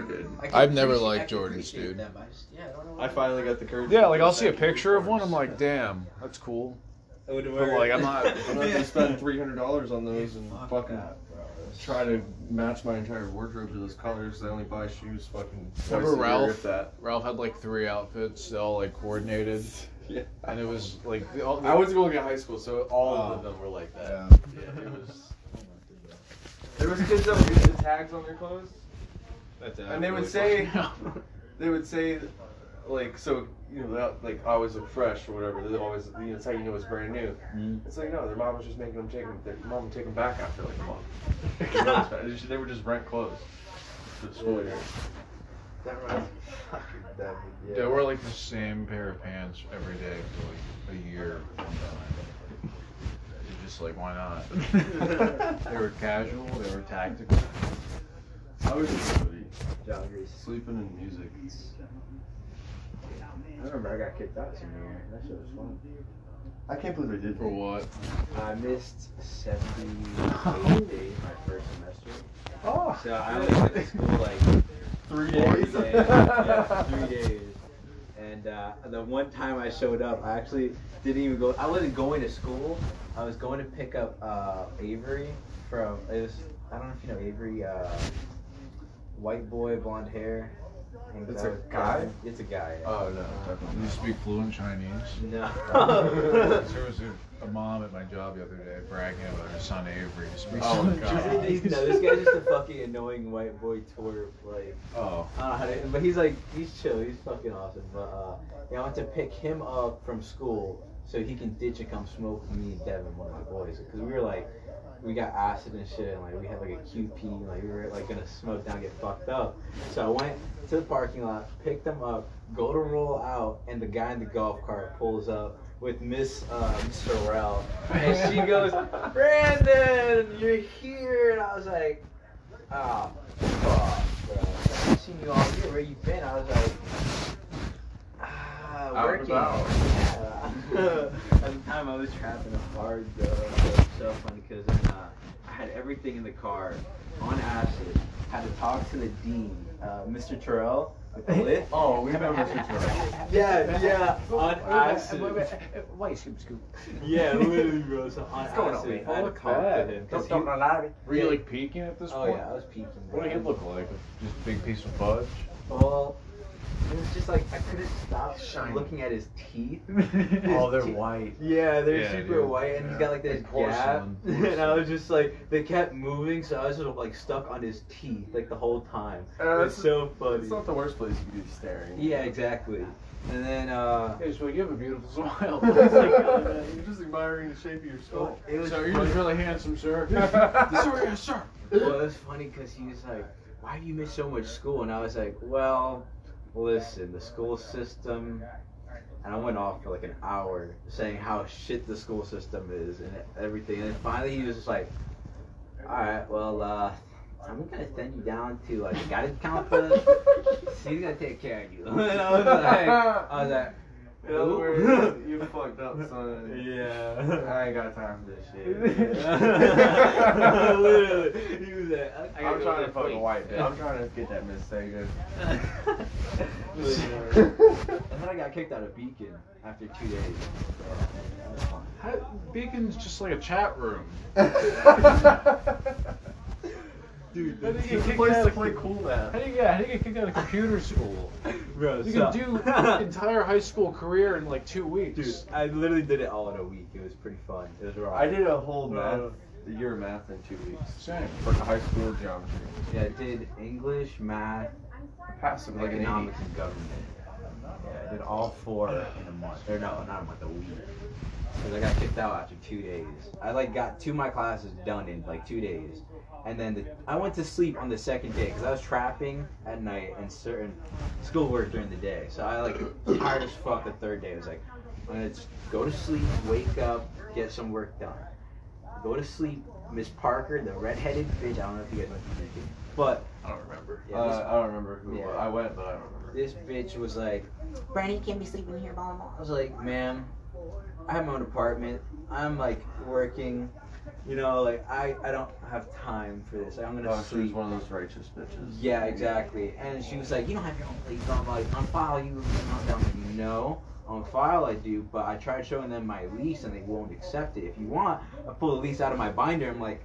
good. I can I've never liked Jordans, dude. I just, yeah, I don't know. I finally got the courage. Yeah, like I'll see a picture of one. I'm like, damn, that's cool. I would But like, I'm not. I'm not gonna spend three hundred dollars on those and Fuck fucking that, bro. That's- try to match my entire wardrobe to those colors. I only buy shoes fucking twice Remember a year, Ralph? if that. Ralph had like three outfits, all like coordinated, Yeah. and it was like the, all, I was going to high school, so all of them were like that. Yeah. Yeah, it was. There was kids that would get the tags on their clothes. That's And they would say- They would say, like, so you know, that, like I always look fresh or whatever. They always, you know, it's how you know it's brand new. Mm. It's like no, their mom was just making them take them. Their mom would take them back after like a month. You know. They were just rent clothes for the school year. That reminds me. Fucking that. Yeah. They wore like the same pair of pants every day for like a year. one time. It's just like, why not? they were casual. They were tactical. I was just somebody John Grease. sleeping in music. I remember I got kicked out senior year. That shit was fun. I can't believe I did For what? I missed 78 days my first semester. Oh, So I only went to school like three days. days. Yeah, three days. And uh, the one time I showed up, I actually didn't even go. I wasn't going to school. I was going to pick up uh, Avery from. It was. I don't know if you know Avery. Uh, white boy, blonde hair. hangs It's a with guy? It's a guy. Yeah. Oh no, definitely. You speak fluent Chinese. No. There was a, a mom at my job the other day bragging about her son Avery. who speaks Oh, fluent God. Chinese. He's- no, this guy's just a fucking annoying white boy twerp. Like, Oh. I don't know how to, but he's like, he's chill. He's fucking awesome. But uh, yeah, I went to pick him up from school so he can ditch and come smoke with me and Devin, one of my boys, because we were like, we got acid and shit, and like we had like a QP, and, like we were like gonna smoke down, get fucked up. So I went to the parking lot, picked them up, go to roll out, and the guy in the golf cart pulls up with Miss uh, Miss Sorrell, and she goes, Brandon, you're here, and I was like, ah, fuck, bro. I've seen you all year. Where you been? I was like, ah, Out working. about. At the time, I was trapping hard, though. It was so funny because had everything in the car on acid. Had to talk to the dean, uh, Mr. Terrell, with the lift. Oh, we remember Mr. Terrell. Yeah, yeah, on acid. Wait, scoop, scoop. Yeah, literally, bro. So on What's going on, acid, man? I had to talk to him. 'cause Don't he- don't to. Were you like peeking at this Oh point? yeah, I was peeking. What did he look like? Just a big piece of fudge? Well, it was just like I couldn't stop Shiny. looking at his teeth. Oh, they're teeth- white. Yeah, they're Yeah, super dude. white, and he's got like this Like gap. porcelain. And I was just like, they kept moving, so I was just like stuck on his teeth like the whole time. Uh, it was that's- so funny. It's not the worst place you could be staring. Yeah, exactly. And then uh, Hey, so you have a beautiful smile. Like, uh, you're just admiring the shape of your skull. it was so you're just really handsome, sir. Sorry, yes, sir. well, it was funny because he was like, "Why do you miss so much school?" And I was like, "Well, listen, the school system." And I went off for like an hour saying how shit the school system is and everything. And then finally he was just like, "All right, well, uh, I'm gonna send you down to the guidance counselor. She's gonna take care of you." and I was like, "I was like." In other words, you fucked up, son. Yeah. I ain't got time for this shit. Literally, he was like, I, I I'm trying to to fuck a the white bitch. I'm trying to get that Miss Sega. and then I got kicked out of Beacon after two days. That was fun. How, Beacon's just like a chat room. Dude, How do you get a kicked place out to of play cool now. How do you get? How do you get kicked out of computer school? bro, You so- can do entire high school career in like two weeks. Dude, I literally did it all in a week. It was pretty fun. It was raw. I did a whole math, Uh, a year of math in two weeks. Same. For the high school geometry. Yeah, I did English, math, I passed it like an 80. economics, and government. Yeah, I did all four in a month. Or no, not a month, a week. Because I got kicked out after two days. I like got two of my classes done in like two days. And then the, I went to sleep on the second day because I was trapping at night and certain schoolwork during the day. So I like tired as fuck the third day. I was like, I'm gonna just go to sleep, wake up, get some work done. Go to sleep. Miss Parker, the redheaded bitch. I don't know if you guys went to Beacon, but I don't remember. Yeah, uh, this- I don't remember who Yeah. I went, but I don't remember. this bitch was like, Brandon, you can't be sleeping here, blah, blah, I was like, ma'am, I have my own apartment. I'm like working. You know, like I, I don't have time for this. I'm gonna Oh, sleep. one of those righteous bitches. Yeah, exactly. And she was like, you don't have your own place, blah blah. On file, you. And I'm like, no. On file, I do, but I tried showing them my lease and they won't accept it. If you want, I pull the lease out of my binder. I'm like,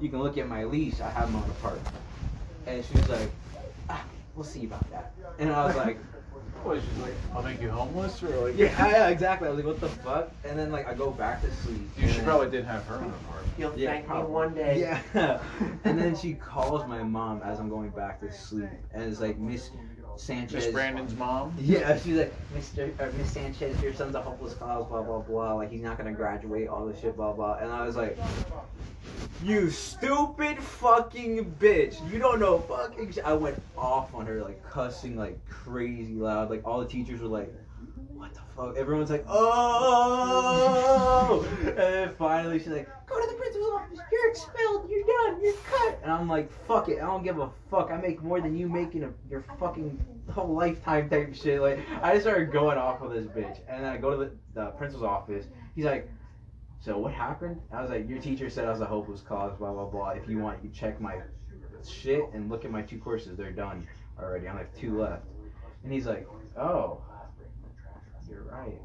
you can look at my lease. I have my own apartment. And she was like, ah, we'll see about that. And I was like, What, she's like, I'll make you homeless? Or like, yeah, yeah, exactly. I was like, what the fuck? And then like I go back to sleep. You and she probably did have her own apartment. You'll Yeah, thank me one day. Yeah. and then she calls my mom as I'm going back to sleep, and it's like Miss Sanchez. Miss Brandon's mom. Yeah, she's like, Mr. Uh, Miss Sanchez, your son's a hopeless cause, blah blah blah. Like he's not gonna graduate, all this shit, blah blah. And I was like, you stupid fucking bitch! You don't know fucking. Shit. I went off on her, like cussing like crazy loud. Like all the teachers were like, what the fuck? Everyone's like, oh! and then finally she's like, go to the principal's office. You're expelled. You're done. You're cut. And I'm like, fuck it. I don't give a fuck. I make more than you make in a, your fucking whole lifetime type shit. Like I just started going off with this bitch, and then I go to the, the principal's office. He's like. So what happened? I was like, your teacher said I was a hopeless cause, blah blah blah. If you want, you check my shit and look at my two courses. They're done already. I have two left. And he's like, oh, you're right.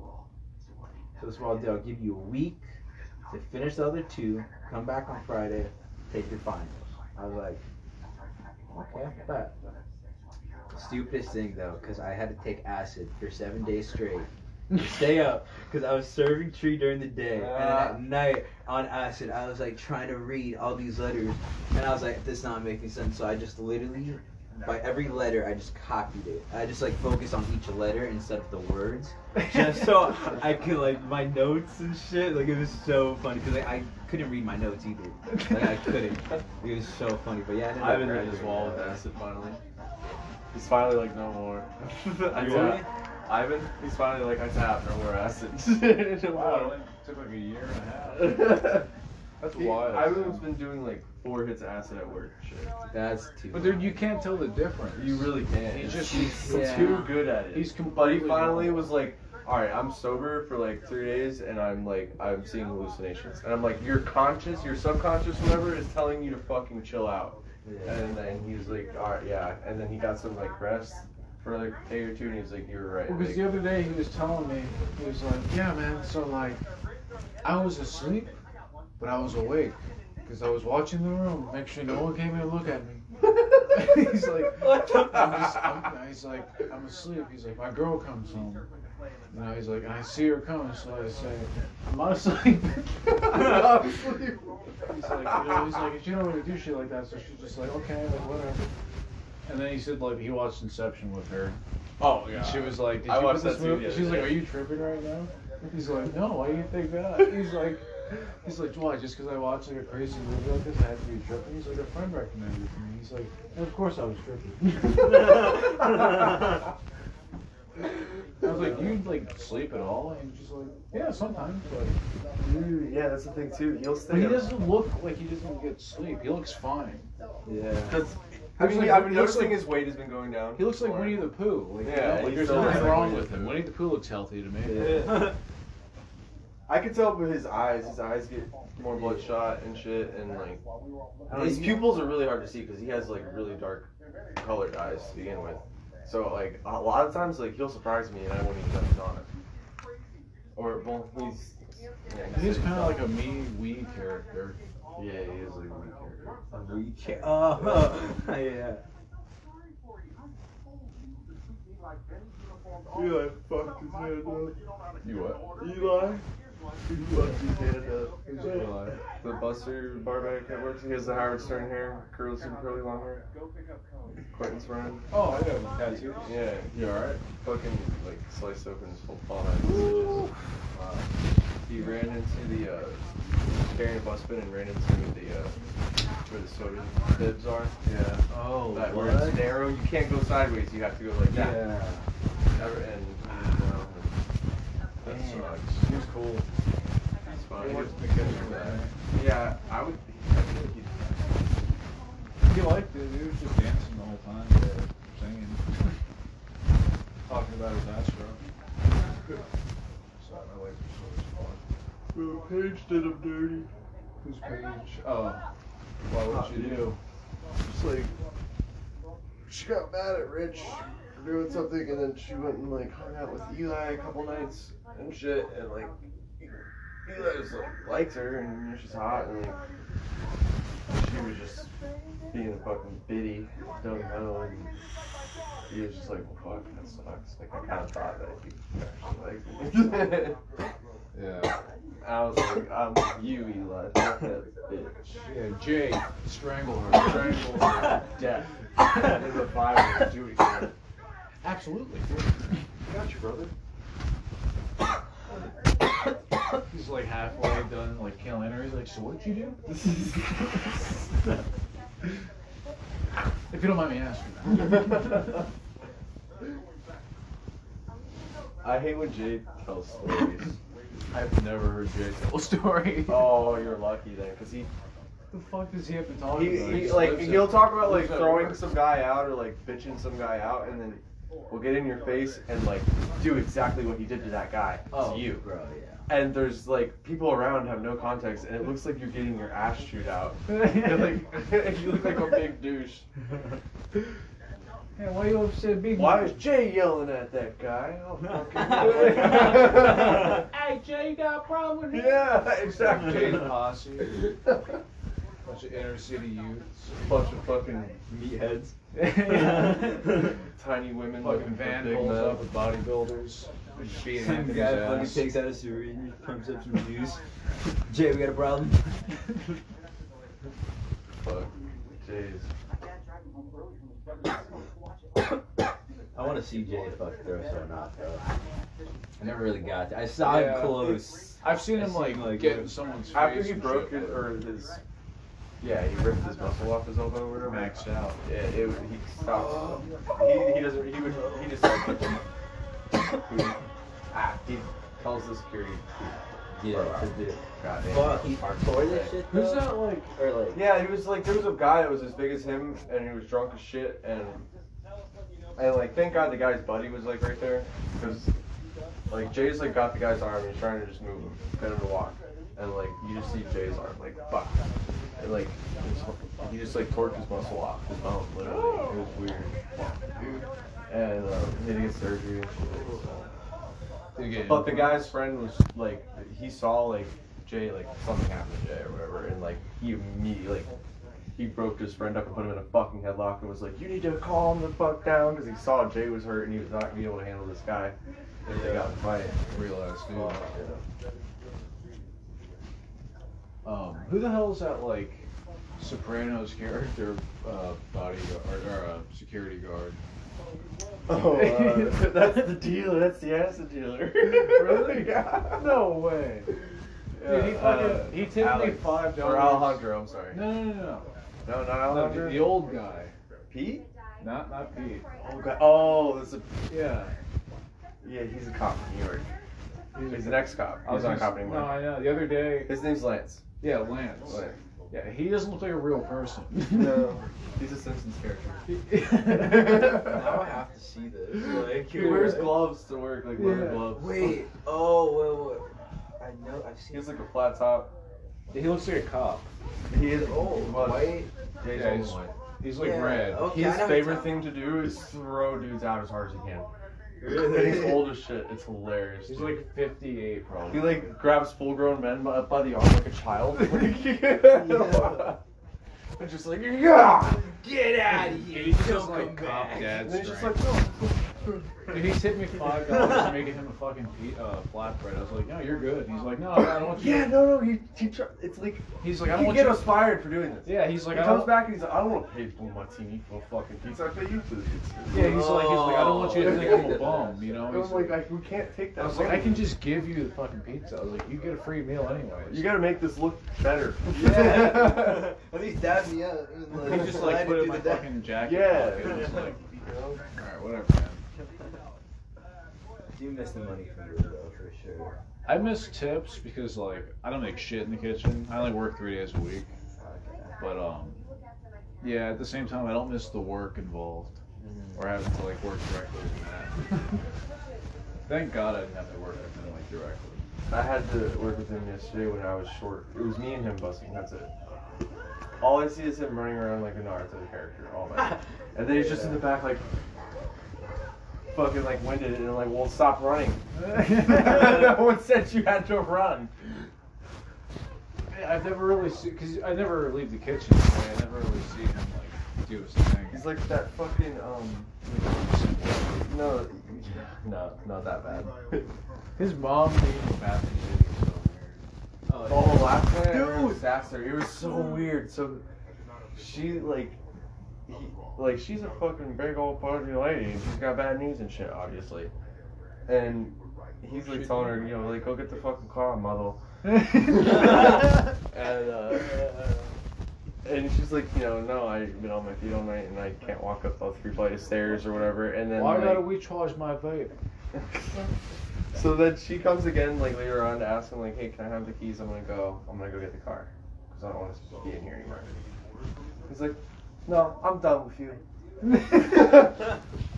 So this is what I'll do. I'll give you a week to finish the other two. Come back on Friday. Take your finals. I was like, okay, bet. Stupidest thing though, because I had to take acid for seven days straight. Stay up, because I was serving tree during the day, and at ah. night on acid, I was like trying to read all these letters, and I was like, this not making sense. So I just literally, by every letter, I just copied it. I just like focused on each letter instead of the words, just so I could like my notes and shit. Like it was so funny because like, I couldn't read my notes either. Like I couldn't. It was so funny. But yeah, I ended up Ivan hit his graduating. wall with acid finally. He's finally like, no more. I You tap. really? Ivan, he's finally like, I tap, no more acid. Wow, it took like a year and a half. That's He- wild. Ivan's been doing like four hits of acid at work. Shit. That's too. But dude, you can't tell the difference. You really can't. He's He's just- he's Yeah. too good at it. He's But he completely finally was like, all right, I'm sober for like three days, and I'm like, I'm seeing hallucinations, and I'm like, your conscious, your subconscious, whatever, is telling you to fucking chill out. Yeah. And then he was like, all right, yeah, and then he got some like rest for like a day or two, and he was like, you were right. Because like- the other day he was telling me, he was like, yeah, man, so like, I was asleep, but I was awake. Because I was watching the room, make sure no one came in to look at me. he's like, What the I'm just, I'm, he's like, I'm asleep. He's like, my girl comes home. You know, he's like, I see her coming, so I say, I'm not asleep. I'm asleep. He's like, you know, he's like, she don't really do shit like that, so she's just like, okay, like whatever. And then he said like he watched Inception with her. oh And she was like, Did I you watched this that movie? She's like. Are you tripping right now? He's like, No, why do you think that? He's like, He's like, why? Just because I watched like a crazy movie like this, I had to be tripping. He's like, a friend recommended it to me. He's like, and of course I was tripping. I was like, you like sleep at all? And he's just like, yeah, sometimes. But Dude, yeah, that's the thing too. He'll stay. but he up- doesn't look like he doesn't get sleep. He looks fine. Yeah. Cause I mean, like, I've been he looks noticing like- his weight has been going down. He looks like more. Winnie the Pooh. Like, Yeah, you know, like there's still nothing like wrong with him. Pooh. Winnie the Pooh looks healthy to me. Yeah. I can tell with his eyes. His eyes get more bloodshot and shit, and like I don't his pupils are really hard to see because he has like really dark colored eyes to begin with. So like a lot of times, like he'll surprise me and I won't even know he's on it. Or well, he's yeah, He's kind of like a me, we character. yeah, he is like a weak character. We can't. Oh, yeah. Eli fucked his hand up. You what? Eli. He fucked his hand up. Who's Eli? The Buster Barback that works. He has the Howard Stern hair, curly, super curly long hair. Quentin's friend. Oh, I got tattoos. Yeah. You alright? Fucking like sliced open his whole palm out. Wow. He ran into the uh, carrying a bus bin and ran into the uh, where the soda bibs are. Yeah. Oh, That where it's narrow, you can't go sideways. You have to go like that. Yeah. Ever- And, and, uh, that Damn. Sucks. He was cool. It's fine. He. Yeah, I would. I he'd- He liked it. He was just dancing the whole time, singing, talking about his Astro. So my legs are as fuck. Bro, Paige did him dirty. Who's Paige? Oh. Why would you do? Just like she got mad at Rich for doing something, and then she went and like hung out with Eli a couple nights and shit, and like Eli just like likes her, and you know, she's hot, and like she was just being a fucking biddy, don't know, and he was just like, well, fuck, that sucks. Like I kind of thought that he actually liked me. Yeah. I was like, I'm you, Eli. Fuck that bitch. Yeah, Jay, strangle her. Strangle her to death. In the Bible, do. Absolutely. Got you, brother. He's like halfway done, like killing her. He's like, so what'd you do? if you don't mind me asking. I hate when Jay tells stories. I've never heard Jay tell a story. Oh, you're lucky then, cause he, the fuck does he have to talk he, about? he just like he'll talk about like throwing some guy out or like bitching some guy out, and then we'll get in your face and like do exactly what he did to that guy Oh, to you. bro, yeah. And there's like people around have no context, and it looks like you're getting your ass chewed out. Like you look like a big douche. Hey, why are you upset big? Why is Jay yelling at that guy? Oh, fucking hey, Jay, you got a problem with me? yeah, Jay's exactly. posse. Bunch of inner city youths. Bunch of fucking Meatheads. tiny women Fucking looking for van pulls up with bodybuilders. Beating Some Anthony's guy fucking ass. takes out a syringe, pumps up some juice. Jay, we got a problem. Fuck. Jeez. I want to see Jay fuck throw so not though. I never really got to. I saw Yeah. him close. I've seen I him like, like, get in someone's After face he broke shit, his, or his, yeah, he ripped his muscle off his elbow or whatever. maxed out. Yeah, it, he stopped. He, he doesn't. He would. He just like. ah, he tells the security. Yeah, to do. Goddamn. Fuck, he tore this shit Who's that like? Or like, Yeah, he was like there was a guy that was as big as him, and he was drunk as shit, and and like thank God the guy's buddy was like right there, because like Jay's like got the guy's arm, and he's trying to just move him, get him to walk, and like you just see Jay's arm like fuck, and like he just like torqued his muscle off his bone, literally. It was weird, and um, he had to get surgery and shit. So. But the guy's friend was like, he saw like Jay, like something happened to Jay or whatever, and like he immediately like he broke his friend up and put him in a fucking headlock and was like, you need to calm the fuck down because he saw Jay was hurt and he was not gonna be able to handle this guy. if they got in a fight. real ass dude. Oh, Um, who the hell is that like Sopranos character uh, bodyguard or, or uh, security guard? Oh, uh, that's the dealer. That's the acid dealer. Really? yeah. No way. Dude, he fucking Uh, he tipped me five dollars. Or Alejandro, I'm sorry. No, no, no, no. No, not no Alejandro. the, the old guy, Pete? not not Pete. Oh, God. oh, this is Yeah. yeah. He's a cop in New York. He's an ex-cop. I was He's not a cop anymore. No, I know. The other day, His name's Lance. Yeah, Lance. Lance. Yeah, he doesn't look like a real person. No, he's a Simpsons character. now I have to see this. Like, He wears gloves to work, like leather Yeah. gloves. Wait. Oh, wait, wait. I know. I've He seen. has like a flat top. he looks like a cop. He is old, was- white. Yeah, he's- white. He's like Yeah, red. okay. His favorite thing to do is throw dudes out as hard as he can. He's old as shit. It's hilarious. He's dude. like 58 probably. he like grabs full grown men by, by the arm like a child. and just like yeah. Get out of here! He's just Don't like come back. And he's just like no. Dude, he tipped me five dollars making him a fucking pe- uh, flatbread. I was like, no, you're good. And he's like, no, I don't want you. Yeah, no, no. He, he try, it's like He's like, I don't want get you. us fired for doing this. Yeah, he's like, he I comes don't. back and he's like, I don't want to pay full martini for a fucking pizza. I pay you for the pizza. Yeah, he's like, he's like, I don't want you to think I'm a bum, you know. I He's was like, I, we can't take that. I was like, I money. can just give you the fucking pizza. I was like, you get a free meal anyways. You gotta make this look better. Yeah. At least dab me out. He just like put it in my fucking jacket Yeah. pocket. and was like, alright, whatever, man. Do miss the money from you though, for sure. I miss tips because like I don't make shit in the kitchen. I only work three days a week. But um, yeah. At the same time, I don't miss the work involved or having to like work directly with Matt. Thank God I didn't have to work with him like directly. I had to work with him yesterday when I was short. It was me and him busting. That's it. All I see is him running around like a Naruto character all night, and then he's just in the back like fucking like winded and like won't stop running. no one said you had to run. I've never really seen because I never leave the kitchen. So I never really see him like do his thing. He's like that fucking um. No, no, not that bad. His mom being in the bathroom is so weird. Oh, last night I heard Dude. disaster. It was so weird. So she like, he, like she's a fucking big old pudgy lady, and she's got bad knees and shit, obviously. And he's like telling her, you know, like go get the fucking car, mother. and uh, and she's like, you know, no, I've been on my feet all night, and I can't walk up the three flight of stairs or whatever. And then Why like, gotta we charge my vape? so then she comes again like later on to ask him like, hey, can I have the keys? I'm gonna go. I'm gonna go get the car because I don't want to be in here anymore. He's like, no, I'm done with you.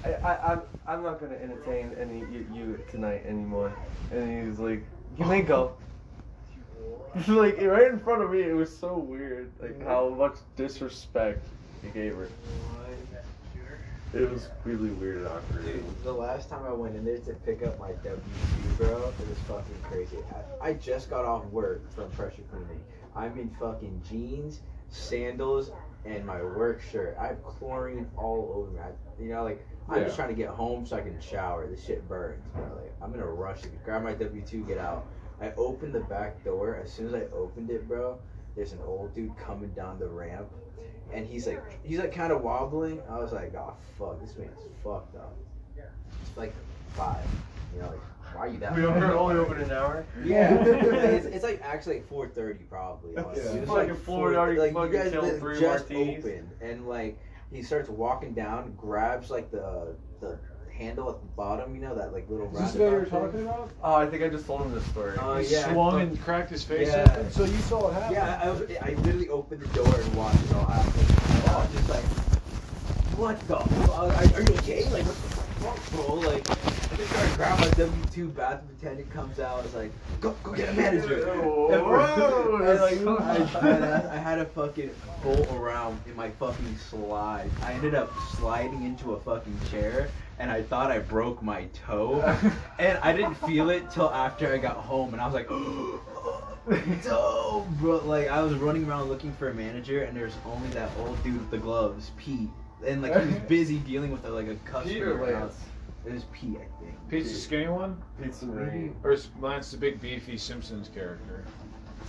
I, I, I'm, I'm not gonna entertain any you, you tonight anymore. And he's like, you may go. like right in front of me, it was so weird, like mm-hmm. how much disrespect he gave her. It was really weird and awkward. Dude, the last time I went in there to pick up my W two, bro, it was fucking crazy. I, I just got off work from pressure cleaning. I'm in fucking jeans, sandals, and my work shirt. I have chlorine all over me. I, you know, like I'm just trying to get home so I can shower. This shit burns, bro. Like I'm in a rush grab my W two, get out. I opened the back door. As soon as I opened it, bro, there's an old dude coming down the ramp, and he's like, he's like kind of wobbling. I was like, oh fuck, this man's fucked up. It's like five. You know, like why are you that? We fucked were up? only open an hour. Yeah, it's, it's like actually like four thirty probably. honestly. Yeah. It was Fucking like Florida 4 already like fucking you guys killed three just martinis. opened, and like he starts walking down, grabs like the the handle at the bottom, you know that like little Is this the guy you were roundabout thing? talking about? Oh, I think I just told him this story. Oh, he yeah, swung thought- and cracked his face Yeah. open. So you saw it happen. Yeah, I, was, I literally opened the door and watched it all happen. I was just like, what the? fuck? I was like, Are you okay? Like, what the fuck, bro? Like, Started grabbing my W two bathroom attendant comes out. I was like, go, go get a manager. Whoa, And whoa, and, like, I, I had a fucking bolt around in my fucking slide. I ended up sliding into a fucking chair, and I thought I broke my toe, and I didn't feel it till after I got home, and I was like. Dope, bro. Like I was running around looking for a manager, and there's only that old dude with the gloves, Pete, and like he was busy dealing with a, like a customer. Peter Lance. Was- It was Pete, I think. Pete's the skinny one, Pizza Marie. or is Lance the big beefy Simpsons character?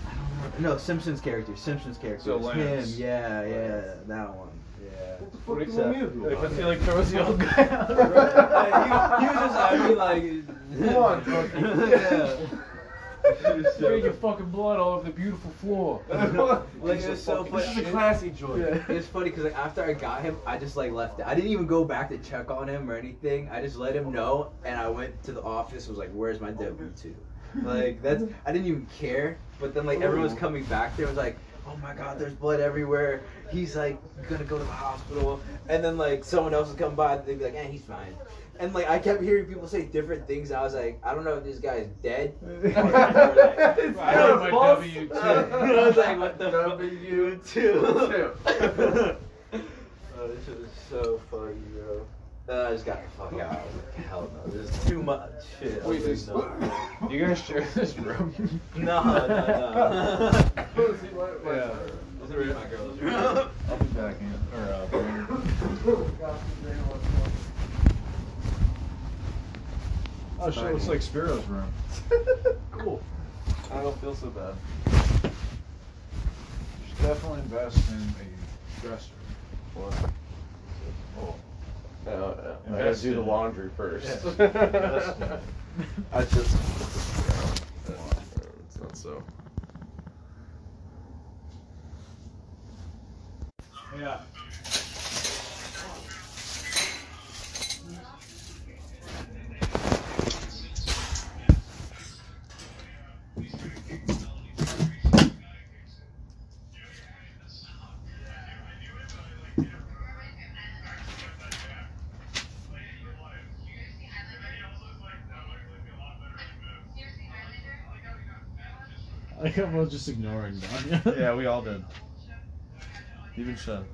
I don't know. No, Simpsons character. Simpsons character. So Lance. him. Yeah, yeah, that one. Yeah. What What is do that? you do? Like, I feel like throws the old guy out. he, he was just I mean like. Come on, Cookie. yeah. Spray your fucking blood all over the beautiful floor. Like it was so funny. This is a classy joint. It was funny because like after I got him, I just like left it. I didn't even go back to check on him or anything. I just let him know, and I went to the office. Was like, "Where's my W 2 Like that's I didn't even care. But then like everyone was coming back there. Was like, "Oh my God, there's blood everywhere." He's like gonna go to the hospital, and then like someone else would come by. They'd be like, "Eh, he's fine." And like I kept hearing people say different things. I was like, I don't know if this guy's dead. Or, or, like, It's I have my false. W two. I was like, what the fuck? W two. two. oh, this shit was so funny, bro. Then I just got the fuck out. I was like, hell no, this is too much shit. I Wait, was this, like, no. you guys share this room? No, no, no. Yeah. Is my girl's. I'll be back in. Or, uh, Brandon. Oh shit, it looks like Spiro's room. cool. I don't feel so bad. You should definitely invest in a dresser. What? Oh. oh no, no. I gotta do the laundry first. Yeah. I just. Yeah, it's not so. Yeah. Kept on just ignoring Danya. yeah, we all did. Even Sean.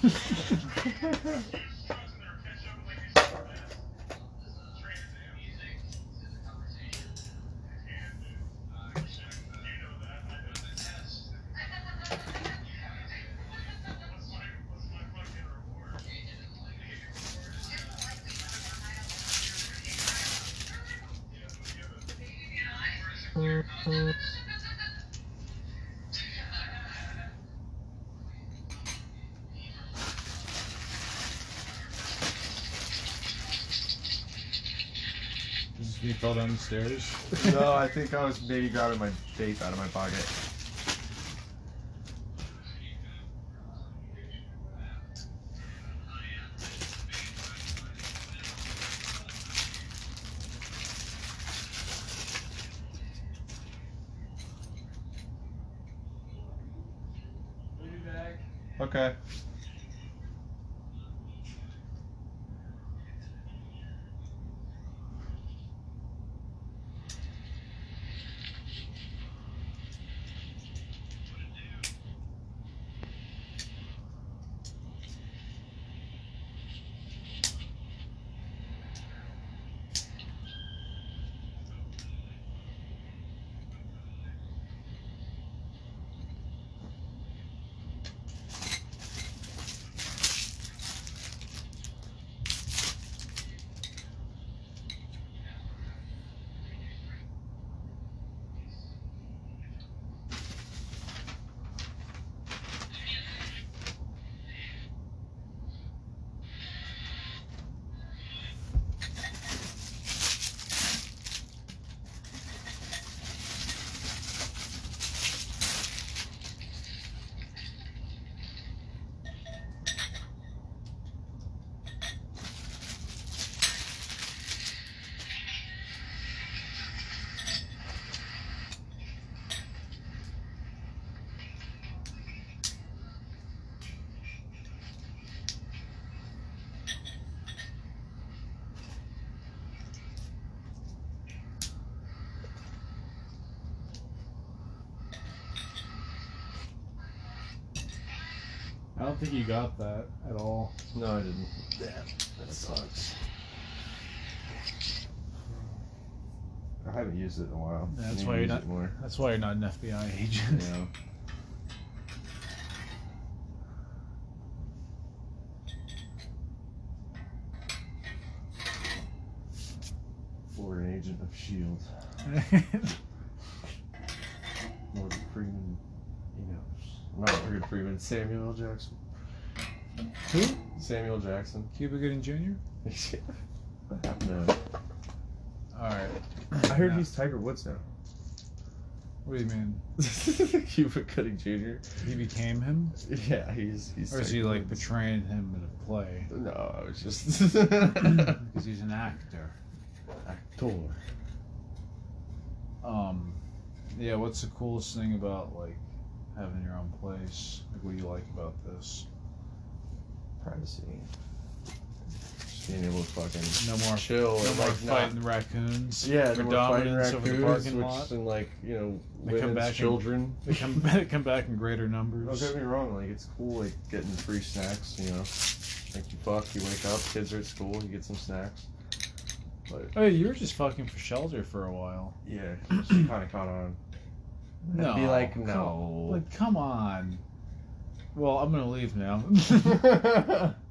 Just he fell down the stairs. no, I think I was maybe grabbing my vape out of my pocket. Don't think you got that at all. No, I didn't. Damn, that sucks. I haven't used it in a while. That's why you're not- more. That's why you're not an FBI agent. Yeah. Or an agent of Shield. Morgan Freeman. He knows. Not Morgan Freeman. Samuel Jackson. Who? Samuel Jackson. Cuba Gooding Jr. no. All right. I heard No. he's Tiger Woods now. What do you mean? Cuba Gooding Jr. He became him, Yeah, he's he's. or is he like Woods. portraying him in a play? No, it's just. Because he's an actor. Actor. Um, yeah. What's the coolest thing about like having your own place? Like, what do you like about this? Privacy. Just being able to fucking No more, chill no and more like fighting raccoons. Yeah, no more fighting dominance over the raccoons, parking which lot. and like you know They come women's back and- children. They come, they come back in greater numbers. Don't numbers. get me wrong, like it's cool, like getting free snacks. You know, like you fuck, you wake up, kids are at school, you get some snacks. But Oh, you were just fucking for shelter for a while. yeah, kind of caught on. No, I'd be like, no. like, come on. Well, I'm gonna leave now.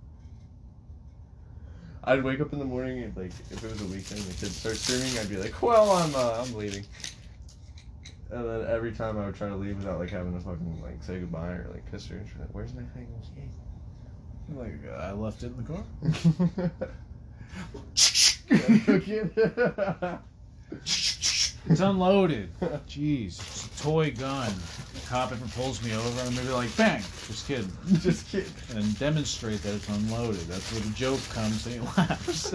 I'd wake up in the morning and like if it was a weekend and the kids start screaming, I'd be like, "Well, I'm uh, I'm leaving." And then every time I would try to leave without like having to fucking like say goodbye or like kiss her, and she's like, "Where's my thing?" I'm like I left it in the car. It's unloaded. Jeez, it's a toy gun. The cop ever pulls me over, I'm gonna be like, bang! Just kidding. Just kidding. And demonstrate that it's unloaded. That's where the joke comes and he laughs.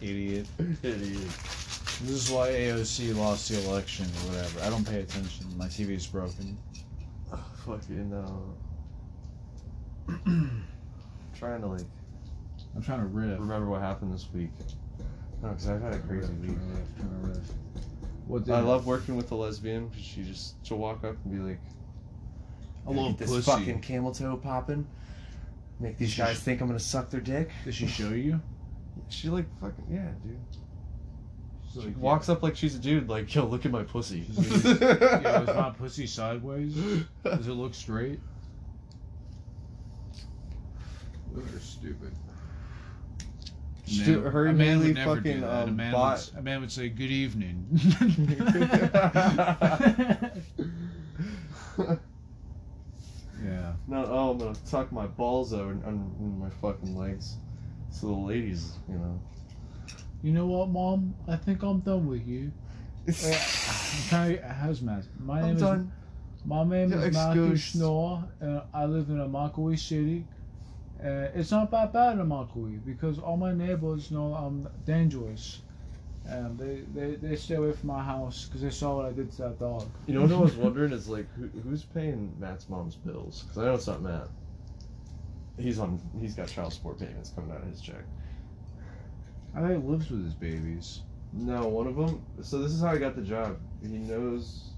Idiot. Idiot. This is why AOC lost the election or whatever. I don't pay attention. My TV is broken. Oh, fucking uh. trying to like I'm trying to riff. remember what happened this week. No, because I've had a crazy week. What I love working with a lesbian because she just she'll walk up and be like, I love "Get this pussy. fucking camel toe popping, make these guys sh- think I'm gonna suck their dick." Did she show you? She like fucking yeah, dude. She's She like, walks up like she's a dude, like yo, look at my pussy. She's like, Yeah, is my pussy sideways? Does it look straight? Women are stupid. She- Man- her a man would never fucking, do that. a, um, man bought- would, a man would say, "Good evening." yeah. No, oh, I'm gonna tuck my balls out and my fucking legs, so the ladies, you know. You know what, Mom? I think I'm done with you. Trying how's Matt? My name I'm is done. My name Yeah, is Matthew Schnorr, and I live in Immokalee City. Uh, it's not that bad in Immokalee because all my neighbors know I'm dangerous. And they, they, they stay away from my house because they saw what I did to that dog. You know what I was wondering is like, who, who's paying Matt's mom's bills? Because I know it's not Matt. He's on. He's got child support payments coming out of his check. I think he lives with his babies. No, one of them. So this is how I got the job. He knows.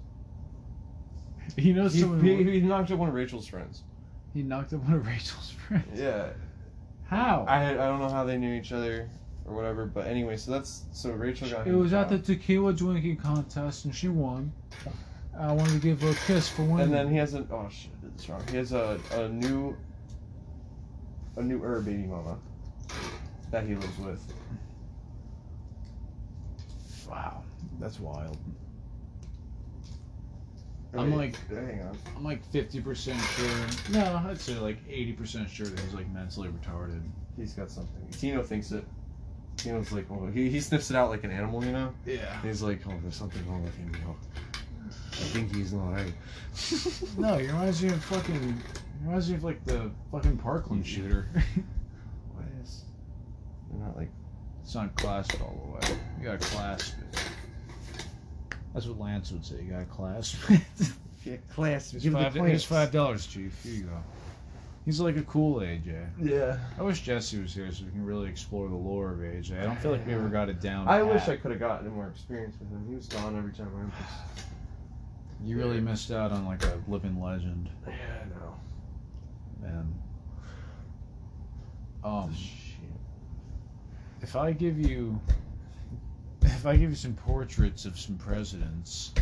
He knows He, someone. he, who- he knocked up one of Rachel's friends. He knocked up one of Rachel's friends. Yeah, How? I I don't know how they knew each other or whatever, but anyway, so that's so Rachel got. it was at the tequila drinking contest and she won. I wanted to give her a kiss for winning. And then he has a oh shit, I did this wrong. He has a, a new a new er baby mama that he lives with. wow, that's wild. I'm like- hang on. I'm like 50% sure. No, I'd say like 80% sure that he's like mentally retarded. He's got something. Tino thinks it. Tino's like, oh, he, he sniffs it out like an animal, you know? Yeah. He's like, oh, there's something wrong with him, you know? I think he's not right. No, he reminds me of fucking. He reminds me of like the fucking Parkland shooter. what is? is. They're not like. it's not clasped all the way. You gotta clasp it. That's what Lance would say. You gotta clasp it. Yeah, class. Here's five, here's five dollars, Chief. Here you go. He's like a cool AJ. Yeah. I wish Jesse was here so we can really explore the lore of AJ. I don't feel like we ever got it down. I wish. I could have gotten more experience with him. He was gone every time I went. You really missed out on like a living legend, Yeah, I know. man. Um, Shit. if I give you, if I give you some portraits of some presidents,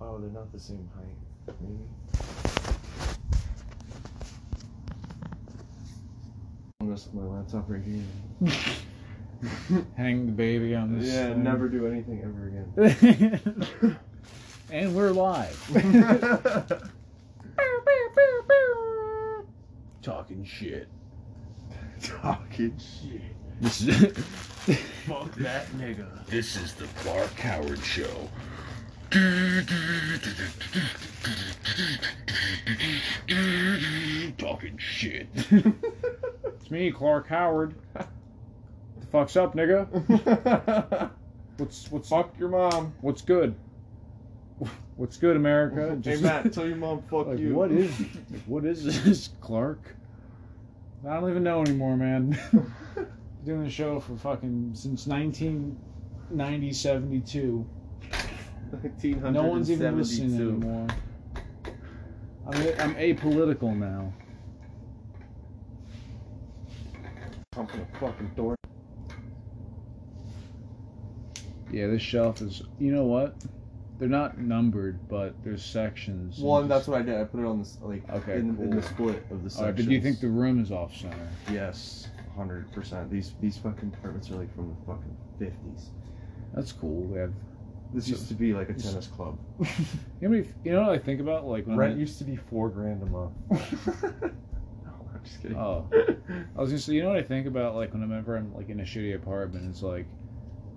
Oh, they're not the same height. Maybe. I'm gonna set my laptop right here. hang the baby on this. Yeah, thing. never do anything ever again. and we're live. Talking shit. Talking shit. This is Fuck that nigga. This is the Clark Howard Show. Talking shit. it's me, Clark Howard. the fuck's up, nigga? What's what's Fuck your mom. what's good? What's good, America? hey Matt, tell your mom fuck like, you. what is like, what is this, Clark? I don't even know anymore, man. Doing the show for fucking since 1990, 72. No one's even listening 1972. anymore. I'm, I'm apolitical now. Pumping a fucking door. Yeah, this shelf is. You know what? they're not numbered, but there's sections. and One, that's what I did. I put it on this like Okay, in, in the split of the sections. Alright, but do you think the room is off center? Yes, hundred percent. These these fucking apartments are like from the fucking fifties. That's cool. We have. This So- used to be like a tennis club. You know, what I- you know what I think about like when Rent used to be four grand a month. no, I'm just kidding. Oh. I was gonna say, you know what I think about like whenever I'm like in a shitty apartment, it's like,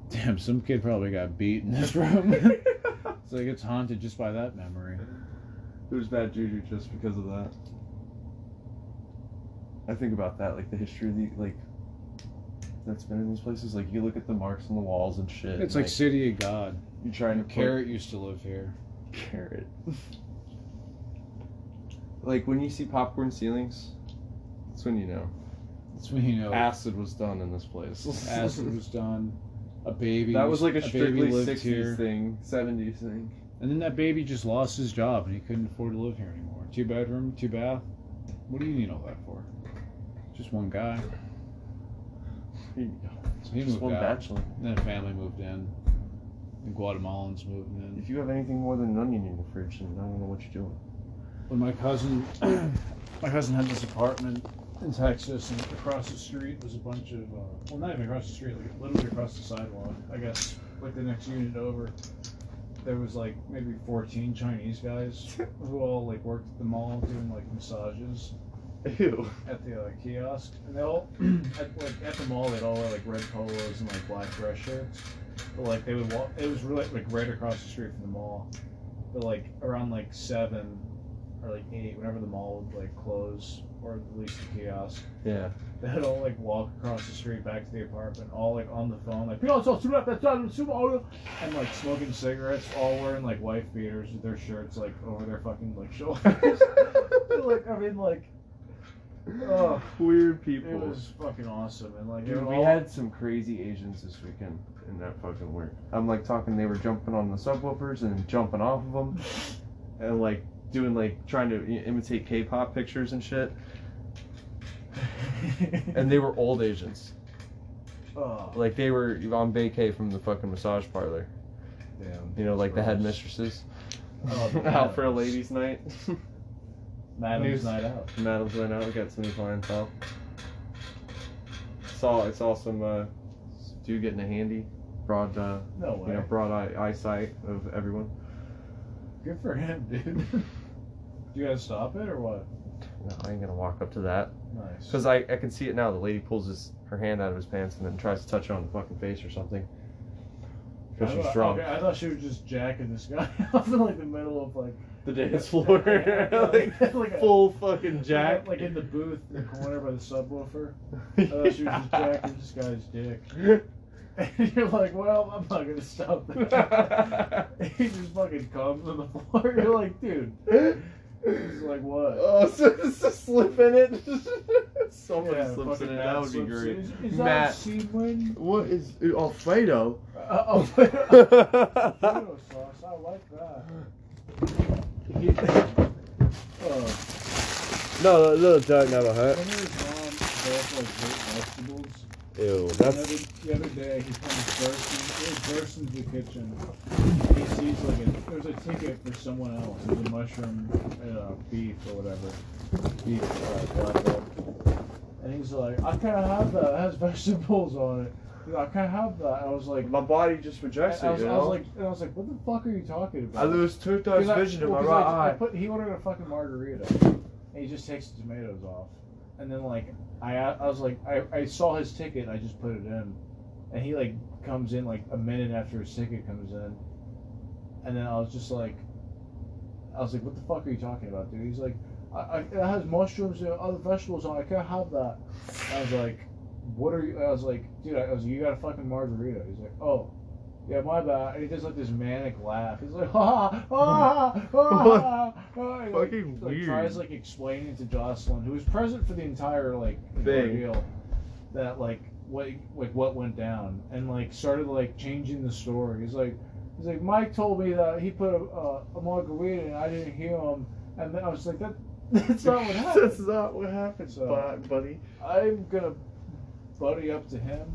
damn, some kid probably got beat in this room. it's like it's haunted just by that memory. There's bad juju just because of that. I think about that, like the history of the like that's been in these places. Like you look at the marks on the walls and shit. It's and, like City of God. you're trying to put- Carrot used to live here. carrot. like when you see popcorn ceilings, that's when you know That's when you know acid was done in this place. acid was done. A baby. that was like a baby strictly 60s thing, 70s thing. And then that baby just lost his job and he couldn't afford to live here anymore. Two bedroom, two bath. What do you need all that for? Just one guy. Go. So he Just moved one out. bachelor. Then a family moved in. And Guatemalans moved in. If you have anything more than an onion in the fridge, then I don't know what you're doing. When my cousin, my cousin had this apartment in Texas, and across the street was a bunch of, uh, well, not even across the street, like literally across the sidewalk. I guess like the next unit over, there was like maybe 14 Chinese guys who all like worked at the mall doing like massages Ew. at the uh, kiosk, and they all at, like at the mall they'd all wear like red polos and like black dress shirts. But like they would walk, it was really like right across the street from the mall. But like around like seven or like eight, whenever the mall would like close or at least the kiosk, Yeah. they'd all like walk across the street back to the apartment, all like on the phone, like and like smoking cigarettes, all wearing like wife beaters with their shirts like over their fucking like shoulders. like I mean like. Oh, Weird people. it was fucking awesome, and like Dude, we all- had some crazy Asians this weekend in that fucking work. I'm like talking, they were jumping on the subwoofers and jumping off of them, and like doing like trying to imitate K-pop pictures and shit. And they were old Asians, oh, like they were on vacay from the fucking massage parlor. damn. You know, like the Gross. headmistresses. Oh, out for a ladies' night. Madam's News. night out. Madams went out. We got some new clientele. Saw I saw some uh, dude getting a handy, broad uh, No way. you know broad eye, eyesight of everyone. Good for him, dude. you guys stop it or what? No, I ain't gonna walk up to that Nice. because I, I can see it now. The lady pulls his her hand out of his pants and then tries to touch her on the fucking face or something. I Because she's thought, drunk. okay, I thought she was just jacking this guy off in like the middle of like The dance floor, like, Like full fucking jack. like in the booth in the corner by the subwoofer. Thought she was just jacking this guy's dick. And you're like, well, I'm not gonna stop that. he just fucking comes on the floor. You're like, dude. He's like, what? Oh, so it's a slip in it. Somebody Yeah, slips in it. That would be great. Is, is that Matt. What is Alfredo? Uh, oh, tomato sauce. I like that. No, a little dirt never hurt. Him and his mom both like hate vegetables. Ew, that's the other day, he comes bursting, he bursts into the kitchen. He sees like a, there's a ticket for someone else. There's a mushroom uh, beef or whatever. Beef uh, black belt. And he's like, I kind of have that. It has vegetables on it. I can't have that. And I was like, my body just rejects I, it. was, you I was know? like, and I was like, what the fuck are you talking about? I lose two thirds I- vision in my right I, I eye. put, he ordered a fucking margarita, and he just takes the tomatoes off, and then like I, I was like, I, I saw his ticket, and I just put it in, and he like comes in like a minute after his ticket comes in, and then I was just like, I was like, what the fuck are you talking about, dude? He's like, I, I, it has mushrooms and other vegetables on. it. I can't have that. I was like, what are you? I was like, dude, I was like, you got a fucking margarita. He's like, oh. Yeah, my bad. And he does like this manic laugh. He's like, ha ha ha ha. like, Fucking like, weird. tries like explaining to Jocelyn, who was present for the entire like Thing. ordeal, that like what like what went down, and like started like changing the story. He's like, he's like, Mike told me that he put a, a, a margarita and I didn't hear him, and then I was like, that that's not what happened. That's not what happened, So- buddy. I'm gonna buddy up to him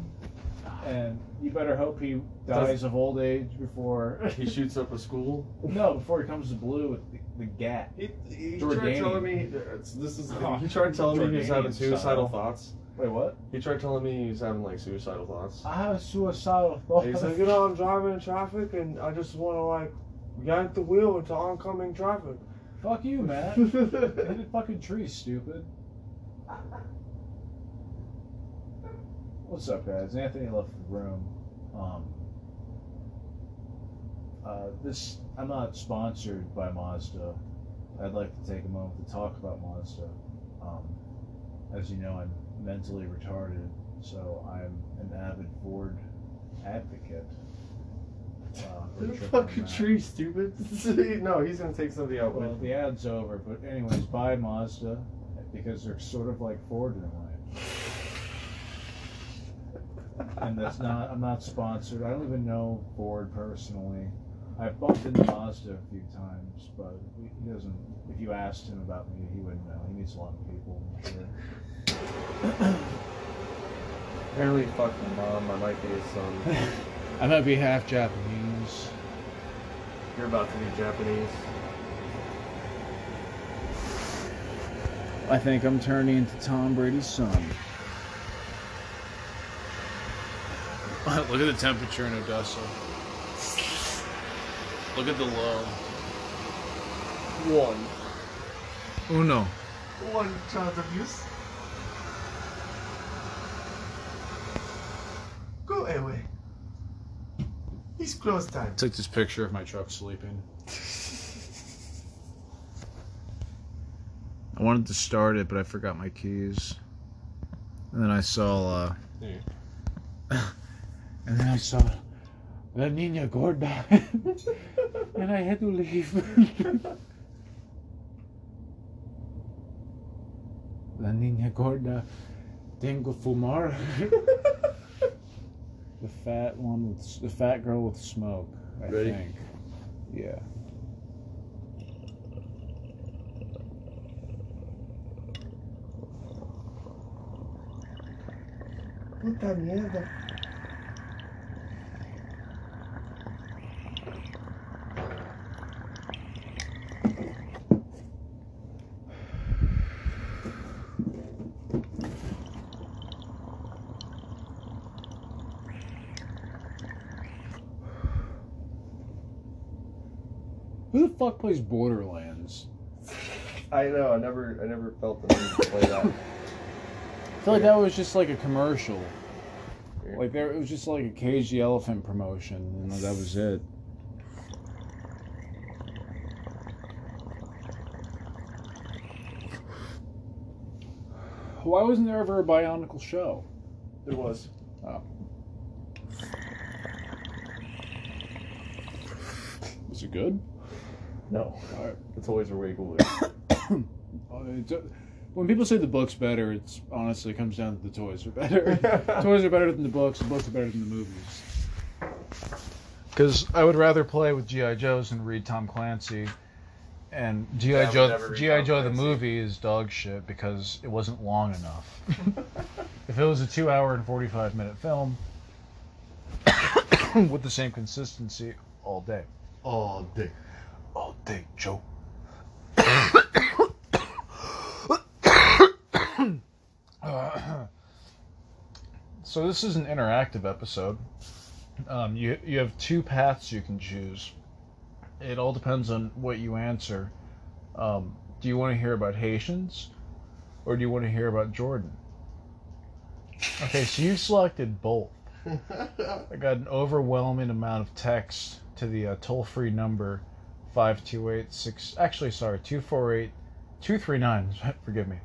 and you better hope he dies of old age before. He shoots up a school. no, before he comes to blue with the, the gat. He, he Jordanian. tried telling me it's- this is. Oh, he tried telling me he was having Jordanian suicidal style. thoughts. Wait, what? He tried telling me he was having like suicidal thoughts. I have suicidal thoughts. He's like, you know, I'm driving in traffic and I just want to like yank the wheel into oncoming traffic. Fuck you, man. Hit a fucking tree, stupid. What's up, guys? Anthony left the room. Um, uh, this I'm not sponsored by Mazda. I'd like to take a moment to talk about Mazda. Um, as you know, I'm mentally retarded, so I'm an avid Ford advocate. Uh, The fucking tree, stupid. no, he's gonna take something out. Well, the ad's over, but anyways, buy Mazda because they're sort of like Ford in a way. And that's not, I'm not sponsored. I don't even know Ford personally. I've bumped into Mazda a few times, but he he doesn't, if you asked him about me, he wouldn't know. He meets a lot of people. Apparently, fuck my mom. I might be his son. I might be half Japanese. You're about to be Japanese. I think I'm turning into Tom Brady's son. Look at the temperature in Odessa. Look at the low. One. Uno. One child abuse. Go away. It's close time. Took this picture of my truck sleeping. I wanted to start it, but I forgot my keys. And then I saw, uh, and then I saw La Nina Gorda, and I had to leave. La Nina Gorda, tengo fumar. the fat one with the fat girl with smoke. I Ready? think. Yeah. Puta mierda. Who the fuck plays Borderlands? I know. I never. I never felt the need to play that. I feel like that was just like a commercial. Like there, it was just like a Cage the Elephant promotion, and that was it. Why wasn't there ever a Bionicle show? There was. Oh. Was it good? No. Alright. The toys were way cooler. When people say the book's better, it's honestly comes down to the toys are better. toys are better than the books. The books are better than the movies. Because I would rather play with GI Joes than read Tom Clancy, and GI Yeah, I would Joe read GI Tom Joe the Clancy. movie is dog shit because it wasn't long enough. if it was a two-hour and forty-five minute film with the same consistency all day, All day. All day, Joe. Uh, so this is an interactive episode. Um, you you have two paths you can choose. It all depends on what you answer. Um, do you want to hear about Haitians, or do you want to hear about Jordan? Okay, so you selected both. I got an overwhelming amount of text to the uh, toll-free number 5286 actually sorry 248 239 forgive me.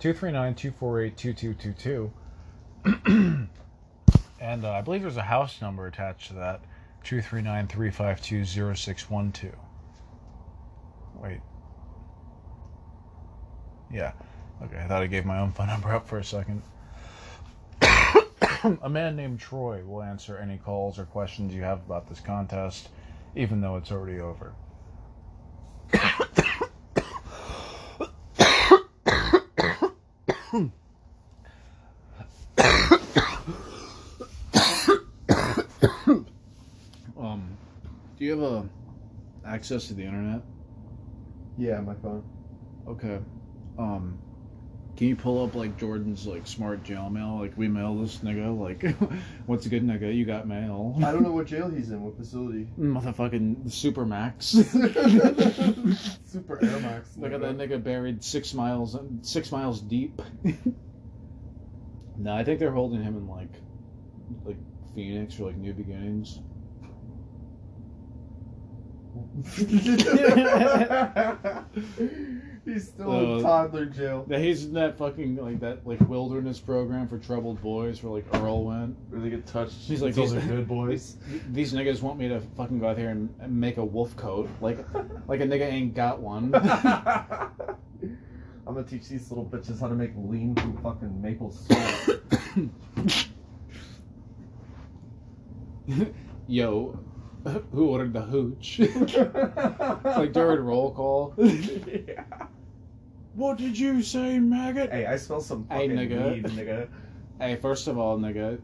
239-248-2222 and uh, I believe there's a house number attached to that 239-352-0612 wait. Yeah. Okay I thought I gave my own phone number up for a second. A man named Troy will answer any calls or questions you have about this contest, even though it's already over. um, do you have uh, access to the internet? Yeah, my phone. Okay. Um, can you pull up like Jordan's like smart jail mail? Like we mail this nigga. Like, what's a good nigga? You got mail. I don't know what jail he's in, what facility. Motherfucking Supermax. Super Air Max. Look at that nigga buried six miles six miles deep. no, I think they're holding him in like like Phoenix or like New Beginnings. He's still Uh, in toddler jail. Yeah, he's in that fucking like that like wilderness program for troubled boys where like Earl went. Where they get touched. He's like those are good boys. These niggas want me to fucking go out here and and make a wolf coat. Like like a nigga ain't got one. I'm gonna teach these little bitches how to make lean from fucking maple syrup. Yo, who ordered the hooch? it's like during roll call. yeah. What did you say, maggot? Hey, I smell some Hey, fucking nigga. weed, nigga. Hey, first of all, nigga,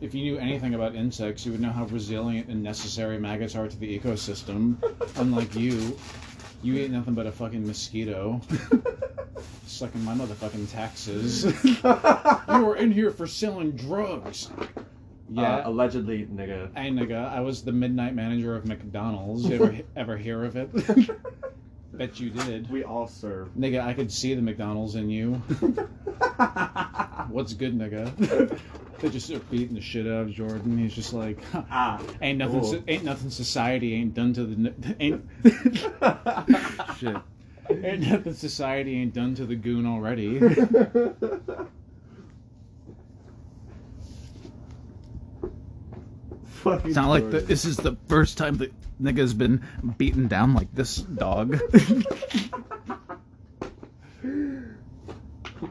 if you knew anything about insects, you would know how resilient and necessary maggots are to the ecosystem. Unlike you, you eat nothing but a fucking mosquito, sucking my motherfucking taxes. you were in here for selling drugs. Yeah. Uh, allegedly, nigga. Hey nigga, I was the midnight manager of McDonald's. You ever ever hear of it? Bet you did. We all serve. Nigga, I could see the McDonald's in you. What's good, nigga? They just start beating the shit out of Jordan. He's just like, "Huh, ah. ain't nothing, Cool. ain't nothing. Society ain't done to the ain't shit. Ain't nothing. Society ain't done to the goon already. Fucking It's not like the, this is the first time that nigga's been beaten down like this dog.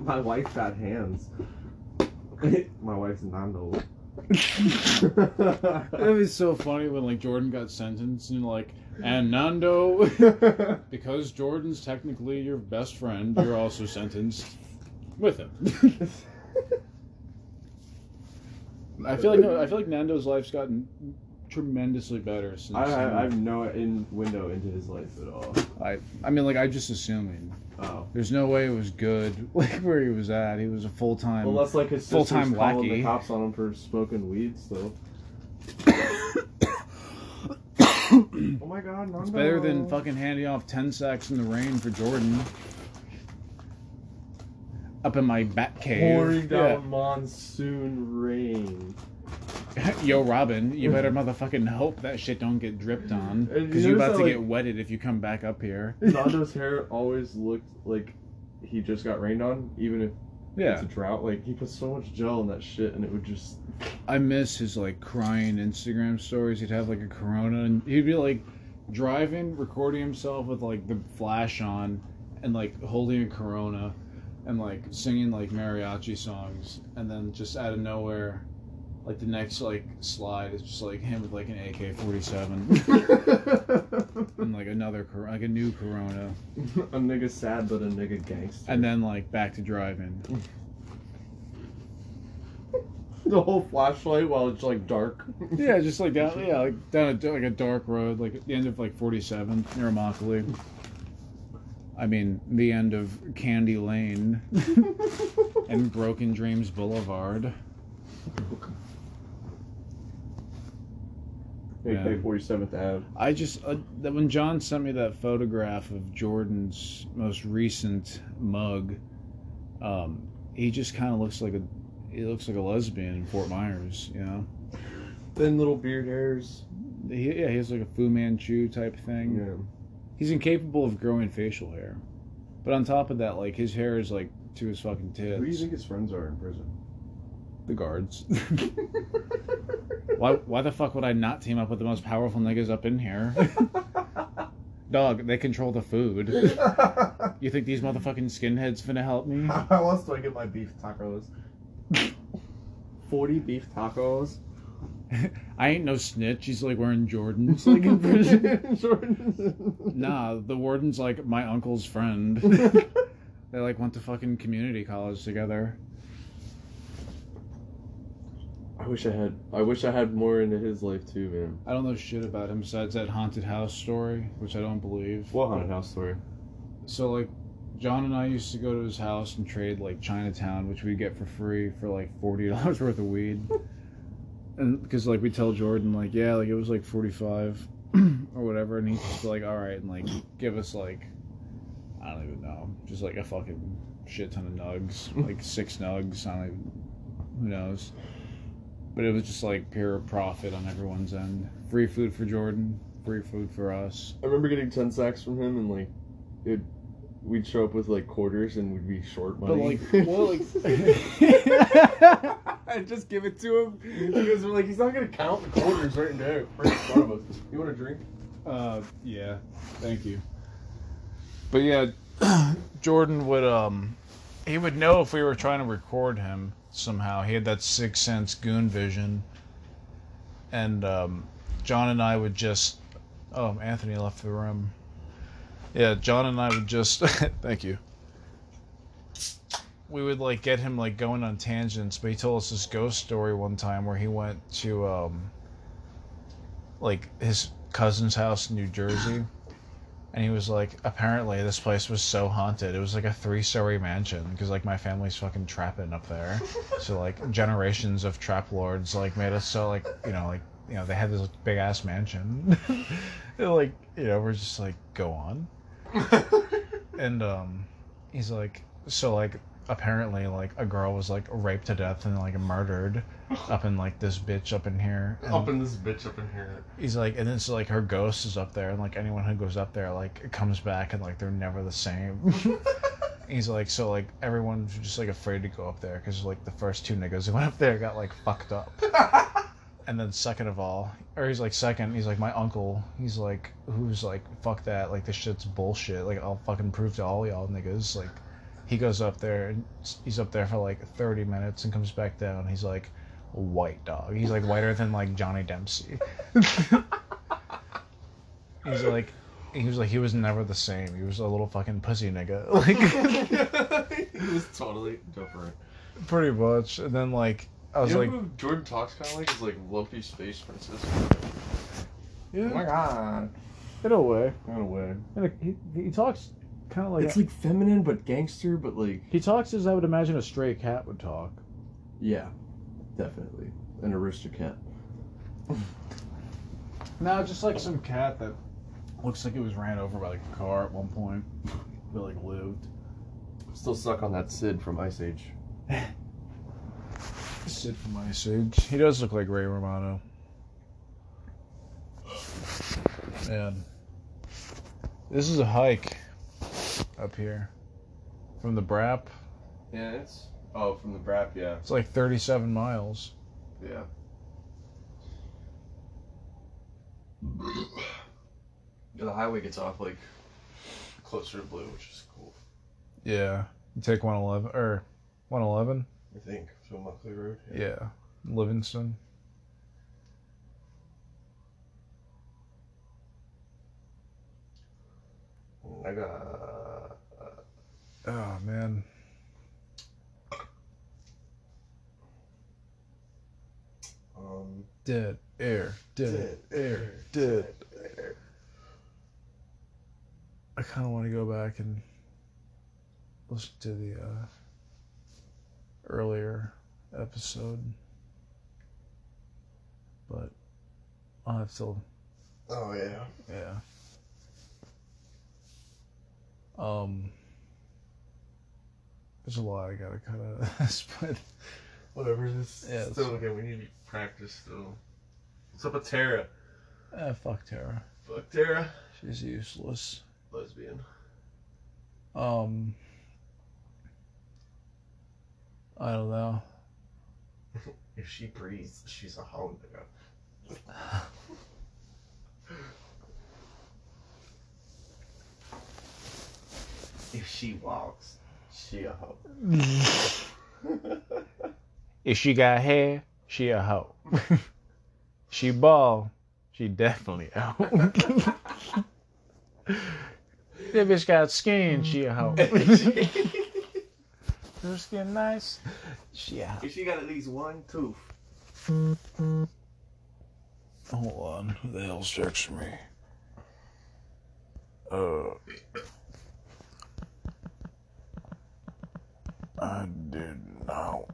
My wife got hands. My wife's Nando. It was so funny when like Jordan got sentenced and like, and Nando, because Jordan's technically your best friend, you're also sentenced with him. I feel like no, I feel like Nando's life's gotten tremendously better since. I, I, I have no in window into his life at all. I, I mean, like I'm just assuming. Oh. There's no way it was good, like where he was at. He was a full time. Well, that's like his sister's Full-time calling the cops on him for smoking weed. So. oh my god, Nando. It's better than fucking handing off ten sacks in the rain for Jordan. Up in my bat cave. pouring down Yeah. monsoon rain. Yo, Robin, you better motherfucking hope that shit don't get dripped on. Because you notice about to like- get wetted if you come back up here. Nando's hair always looked like he just got rained on, even if Yeah. it's a drought. Like he put so much gel in that shit, and it would just. I miss his like crying Instagram stories. He'd have like a corona and he'd be like driving, recording himself with like the flash on and like holding a corona and like singing like mariachi songs and then just out of nowhere like the next like slide is just like him with like an AK-47 and like another cor- like a new corona a nigga sad, but a nigga gangster. and then like back to driving. the whole flashlight while it's like dark. Yeah, just like down, yeah, like down a, like a dark road, like at the end of like 47 near Immokalee. I mean, the end of Candy Lane and Broken Dreams Boulevard. Yeah. AK 47th Ave. I just uh, that when John sent me that photograph of Jordan's most recent mug, um, he just kind of looks like a he looks like a lesbian in Fort Myers, you know. Thin little beard hairs. He, yeah, he has like a Fu Manchu type thing. Yeah. He's incapable of growing facial hair. But on top of that, like his hair is like to his fucking tits. Who do you think his friends are in prison? The guards. why why the fuck would I not team up with the most powerful niggas up in here? Dog, they control the food. You think these motherfucking skinheads finna help me? How else do I get my beef tacos? 40 beef tacos? I ain't no snitch. He's like wearing Jordans like in prison. Jordan. Nah, the warden's like my uncle's friend. they like went to fucking community college together. I wish I had. I wish I had more into his life too, man. I don't know shit about him besides that haunted house story, which I don't believe. What haunted house story? So like, John and I used to go to his house and trade like Chinatown, which we'd get for free for like forty dollars worth of weed. And because like we tell Jordan like yeah like it was like forty five or whatever, and he'd just like all right and like give us like I don't even know just like a fucking shit ton of nugs hmm. like six nugs I don't even, who knows. But it was just like pure profit on everyone's end. Free food for Jordan, free food for us. I remember getting ten sacks from him, and like, it. We'd show up with like quarters, and we'd be short But money. like, well, like, I just give it to him because we're like, he's not gonna count the quarters right now, right in front of us. You want a drink? Uh, yeah. Thank you. But yeah, Jordan would um, he would know if we were trying to record him somehow. He had that sixth sense goon vision, and um, John and I would just. Oh, Anthony left the room. Yeah, John and I would just. thank you. We would like get him like going on tangents, but he told us this ghost story one time where he went to um, like his cousin's house in New Jersey. And he was like, apparently this place was so haunted. It was like a three-story mansion because like my family's fucking trapping up there. so like generations of trap lords like made us so like you know like you know they had this big ass mansion. And, like you know we're just like go on. and um, he's like so like apparently like a girl was like raped to death and like murdered up in like this bitch up in here. And- Up in this bitch up in here. He's like, and then so like her ghost is up there, and like anyone who goes up there, like it comes back, and like they're never the same. He's like, so like everyone's just like afraid to go up there because like the first two niggas who went up there got like fucked up. and then second of all, or he's like second, he's like my uncle. He's like, who's like, fuck that, like this shit's bullshit. Like I'll fucking prove to all y'all niggas. Like he goes up there and he's up there for like thirty minutes and comes back down. He's like white dog. He's like whiter than like Johnny Dempsey. He's like, he was like, he was never the same. He was a little fucking pussy nigga. Like, he was totally different. pretty much. And then like, I was you know like, who Jordan talks kind of like is like Lumpy Space Princess. yeah, Oh my god. in a way. In a way. In a, he, he talks kind of like It's like feminine but gangster, but like he talks as I would imagine a stray cat would talk. yeah, definitely an aristocrat. No, just like some cat that looks like it was ran over by like a car at one point, but like lived. Still stuck on that Sid from Ice Age. Sid from Ice Age. He does look like Ray Romano. Man, this is a hike up here from the Brap. Yeah, it's oh from the Brap. Yeah, It's like 37 miles. yeah. The highway gets off like closer to Blue, which is cool. Yeah, you take 111 or 111. I think so. Muckley Road. Yeah, Livingston. I got. Oh man. Um, Dead air, dead, air, dead. Air. I kind of want to go back and listen to the uh, earlier episode, but I'll have to. Oh yeah. Yeah. Um. There's a lot I gotta kind of split. Whatever. This Yeah, it's- still okay. We need to practice still. What's up with Tara? Eh, fuck Tara. Fuck Tara. She's useless. Lesbian. Um. I don't know. If she breathes, she's a nigga. If she walks, she a hoe. If she got hair, she a hoe. she bald, she definitely a hoe. if bitch got skin, she a hoe. Her skin nice, she a hoe. if she got at least one tooth, Hold on. Who the hell's texting me? Uh. I did not.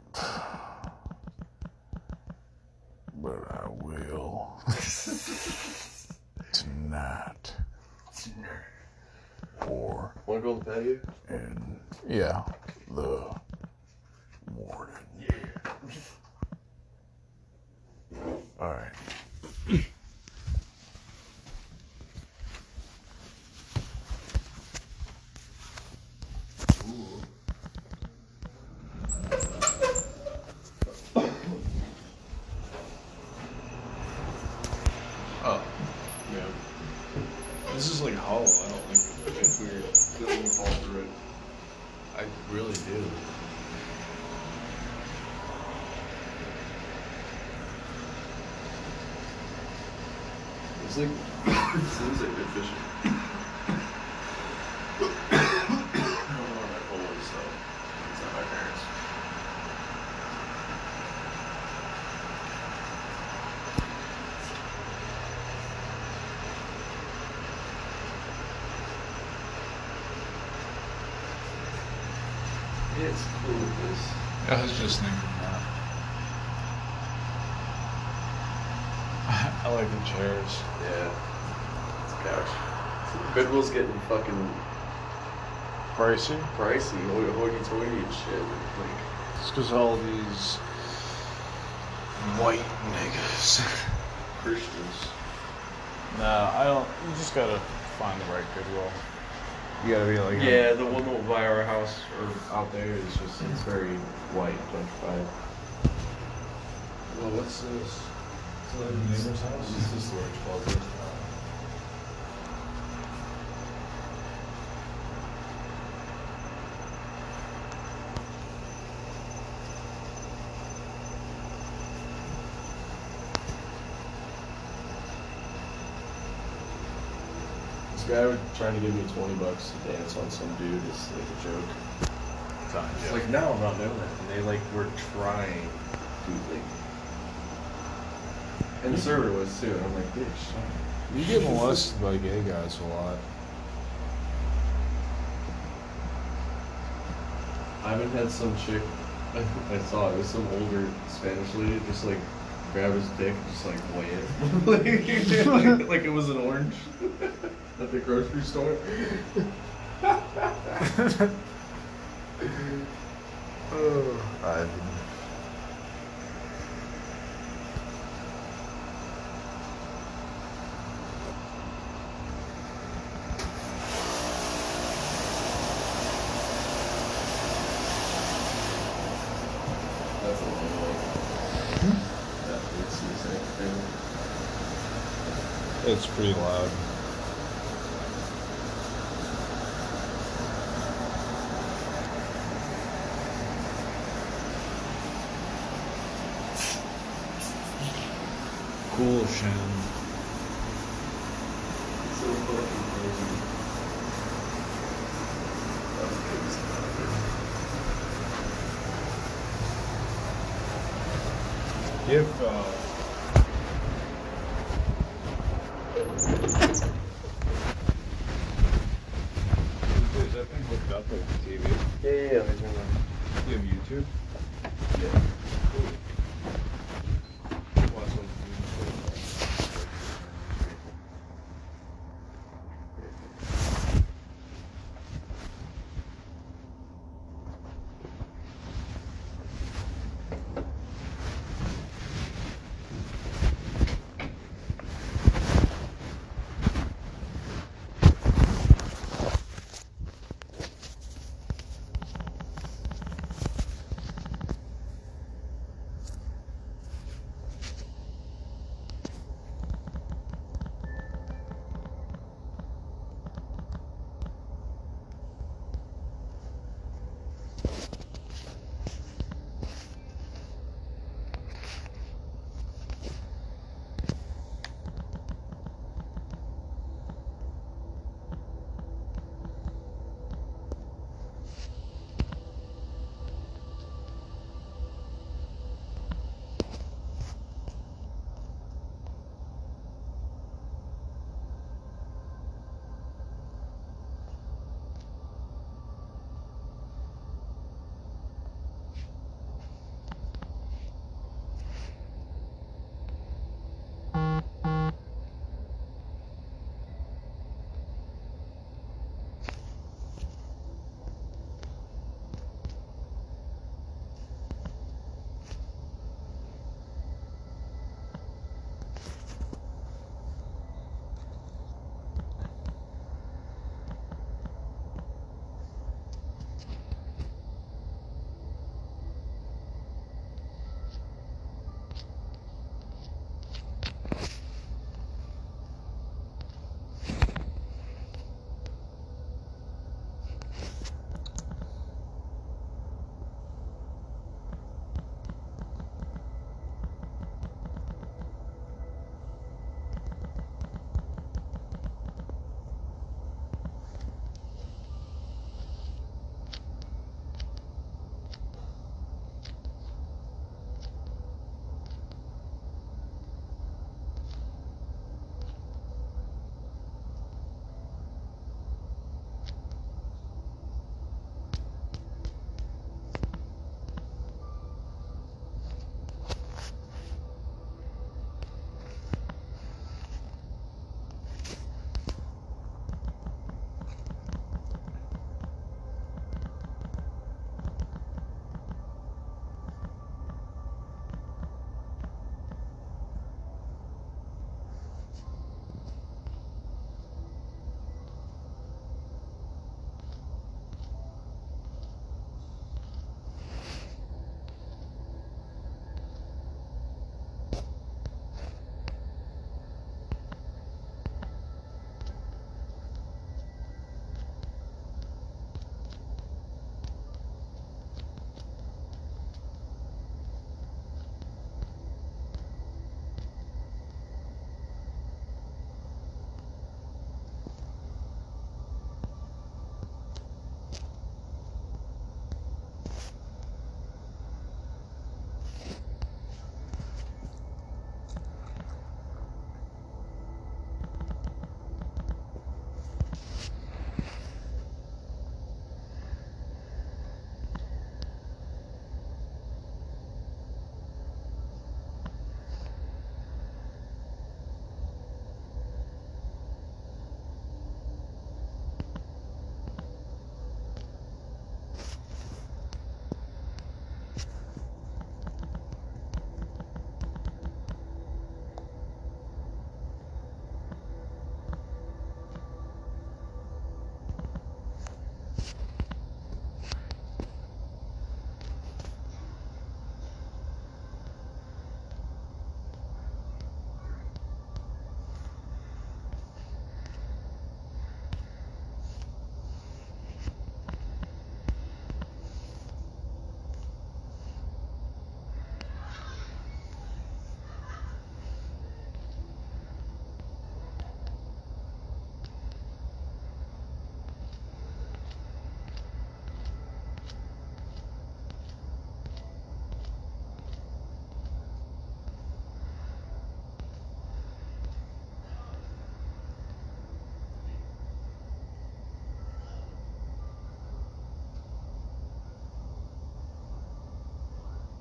But I will. Tonight. Or Wanna go on the patio? in, yeah, the morning. Yeah. Alright. Oh. Yeah. This is like hollow. I don't think. It's weird. Feels like you fall through it. I really do. It's like it seems like good fishing. I don't know where my pole is though. It's at my parents. Yeah, it's cool with this. I was just thinking that. I like the chairs. Yeah. It's a couch. Goodwill's getting fucking Pricey? pricey, hoity hoity toity and shit. Like, It's because all these white niggas. Christians. nah, I don't. You just gotta find the right Goodwill. You gotta be like. Yeah, the one that by our house or out there is just it's very white, gentrified. Well, what's this? So neighbor's house? It's just storage closet. This guy was trying to give me 20 bucks to dance on some dude. It's like a joke. It's like, no, I'm not doing that. And they like were trying to like. And the server was too. And I'm like, bitch. You get molested by gay guys a lot. I haven't had some chick. I saw it was some older Spanish lady just like grab his dick and just like weigh it, like, like, like it was an orange at the grocery store. Oh, Ivan. That's a long way. That is the same thing. It's pretty loud.